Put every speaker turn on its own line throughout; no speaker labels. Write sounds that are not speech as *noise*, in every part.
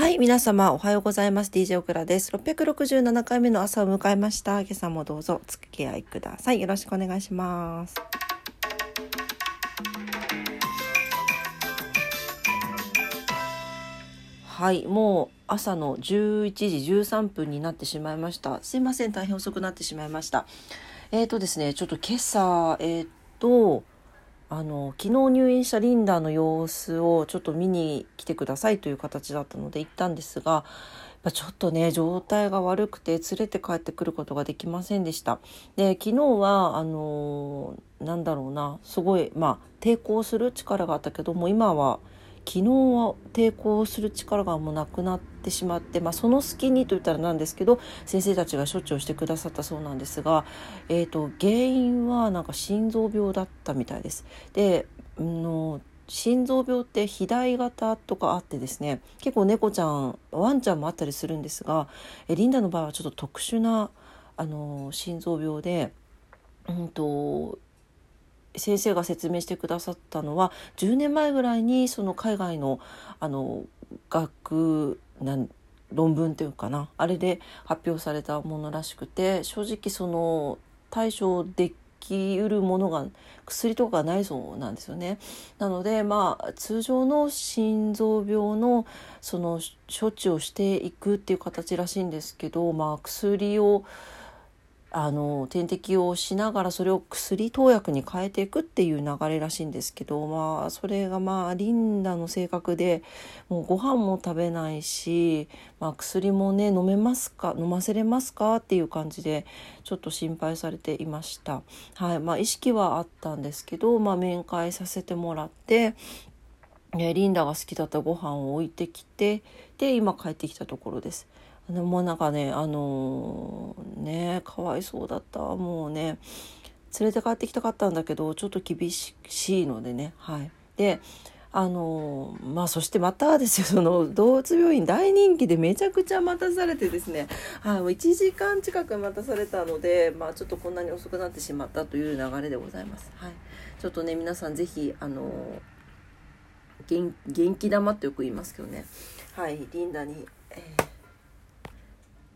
はい、皆様おはようございます。DJ オクラです。667回目の朝を迎えました。今朝もどうぞお付き合いください。よろしくお願いします。はい、もう朝の11時13分になってしまいました。すいません、大変遅くなってしまいました。えーとですね、ちょっと今朝、えーと、あの昨日入院したリンダの様子をちょっと見に来てくださいという形だったので行ったんですがちょっとね状態が悪くて連れて帰ってくることができませんでした。で昨日はあのなんだろうなすごいまあ抵抗する力があったけども今は昨日は抵抗する力がもうなくなってしまって、まあ、その隙にと言ったらなんですけど先生たちが処置をしてくださったそうなんですが、えーと、原因はなんか心臓病だったみたいです。での心臓病って肥大型とかあってですね結構猫ちゃんワンちゃんもあったりするんですがえリンダの場合はちょっと特殊なあの心臓病で、うんと先生が説明してくださったのは10年前ぐらいにその海外のあの学なん論文っていうかなあれで発表されたものらしくて正直その対処できうるものが薬とかないそうなんですよね。なのでまあ通常の心臓病のその処置をしていくっていう形らしいんですけどまあ薬をあの点滴をしながらそれを薬投薬に変えていくっていう流れらしいんですけどまあそれがまあリンダの性格でもうご飯も食べないし、まあ、薬もね飲めますか飲ませれますかっていう感じでちょっと心配されていました。はいまあ、意識はあったんですけど、まあ、面会させてもらってリンダが好きだったご飯を置いてきてで今帰ってきたところです。でもなんかねあのー、ねかわいそうだった。もうね連れて帰ってきたかったんだけどちょっと厳しいのでね。はい。であのー、まあそしてまたですよ。その動物病院大人気でめちゃくちゃ待たされてですね、はい、もう1時間近く待たされたのでまあちょっとこんなに遅くなってしまったという流れでございます。はい、ちょっとね皆さん是非あのー、元気玉ってよく言いますけどね。はい。リンダに、えー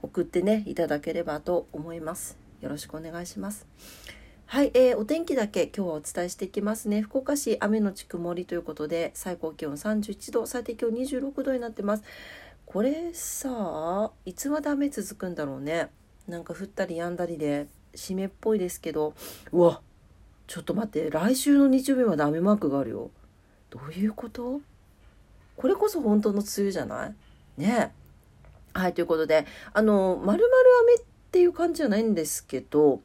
送ってねいただければと思います。よろしくお願いします。はい、えー、お天気だけ今日はお伝えしていきますね。福岡市雨のち曇りということで最高気温31度最低気温26度になってます。これさいつまで雨続くんだろうね。なんか降ったり止んだりで湿っぽいですけど。うわちょっと待って来週の日曜日まで雨マークがあるよ。どういうこと？これこそ本当の梅雨じゃない？ねえ。はい、ということで、あの、まるまる雨っていう感じじゃないんですけど、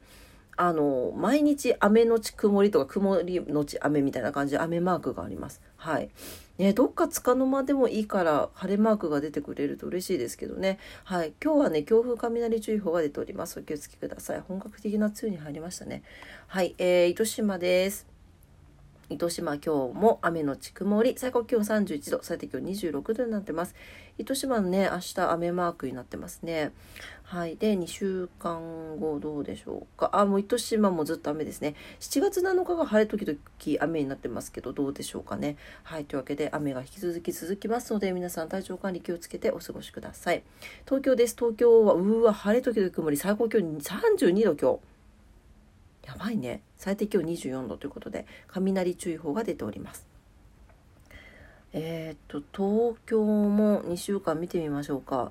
あの、毎日雨のち曇りとか曇りのち雨みたいな感じで雨マークがあります。はい。ね、どっかつかの間でもいいから晴れマークが出てくれると嬉しいですけどね。はい。今日はね、強風雷注意報が出ております。お気をつけください。本格的な梅雨に入りましたね。はい。えー、糸島です。糸島今日も雨のち曇り。最高気温31度。最低気温26度になってます。糸島のね明日雨マークになってますね。はい。で2週間後どうでしょうか。あもう糸島もずっと雨ですね。7月7日が晴れ時々雨になってますけどどうでしょうかね。はい。というわけで雨が引き続き続きますので皆さん体調管理気をつけてお過ごしください。東京です。東京はうわ晴れ時々曇り。最高気温32度今日。やばいね最低気温24度ということで雷注意報が出ておりますえー、っと東京も2週間見てみましょうか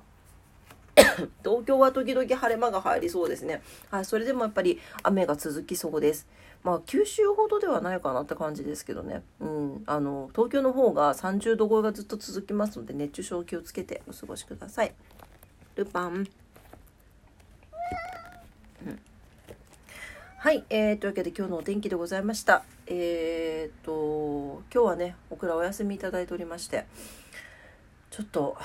*coughs* 東京は時々晴れ間が入りそうですね。はい、それでもやっぱり雨が続きそうです。まあ、九州ほどではないかなって感じですけどね。うん、あの、東京の方が30度超えがずっと続きますので、熱中症気をつけてお過ごしください。ルパン。はい、えー、というわけで今日のお天気でございました。えー、と、今日はね、オクラお休みいただいておりまして、ちょっと、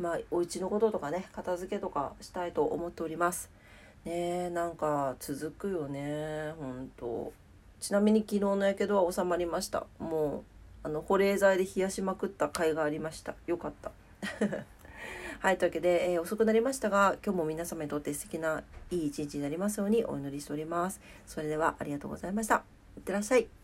まあ、お家のこととかね、片付けとかしたいと思っております。ねなんか続くよね、ほんと。ちなみに昨日のやけどは収まりました。もう、あの、保冷剤で冷やしまくった甲斐がありました。よかった。はい、というわけで、えー、遅くなりましたが、今日も皆様にとって素敵ないい一日になりますようにお祈りしております。それではありがとうございました。いってらっしゃい。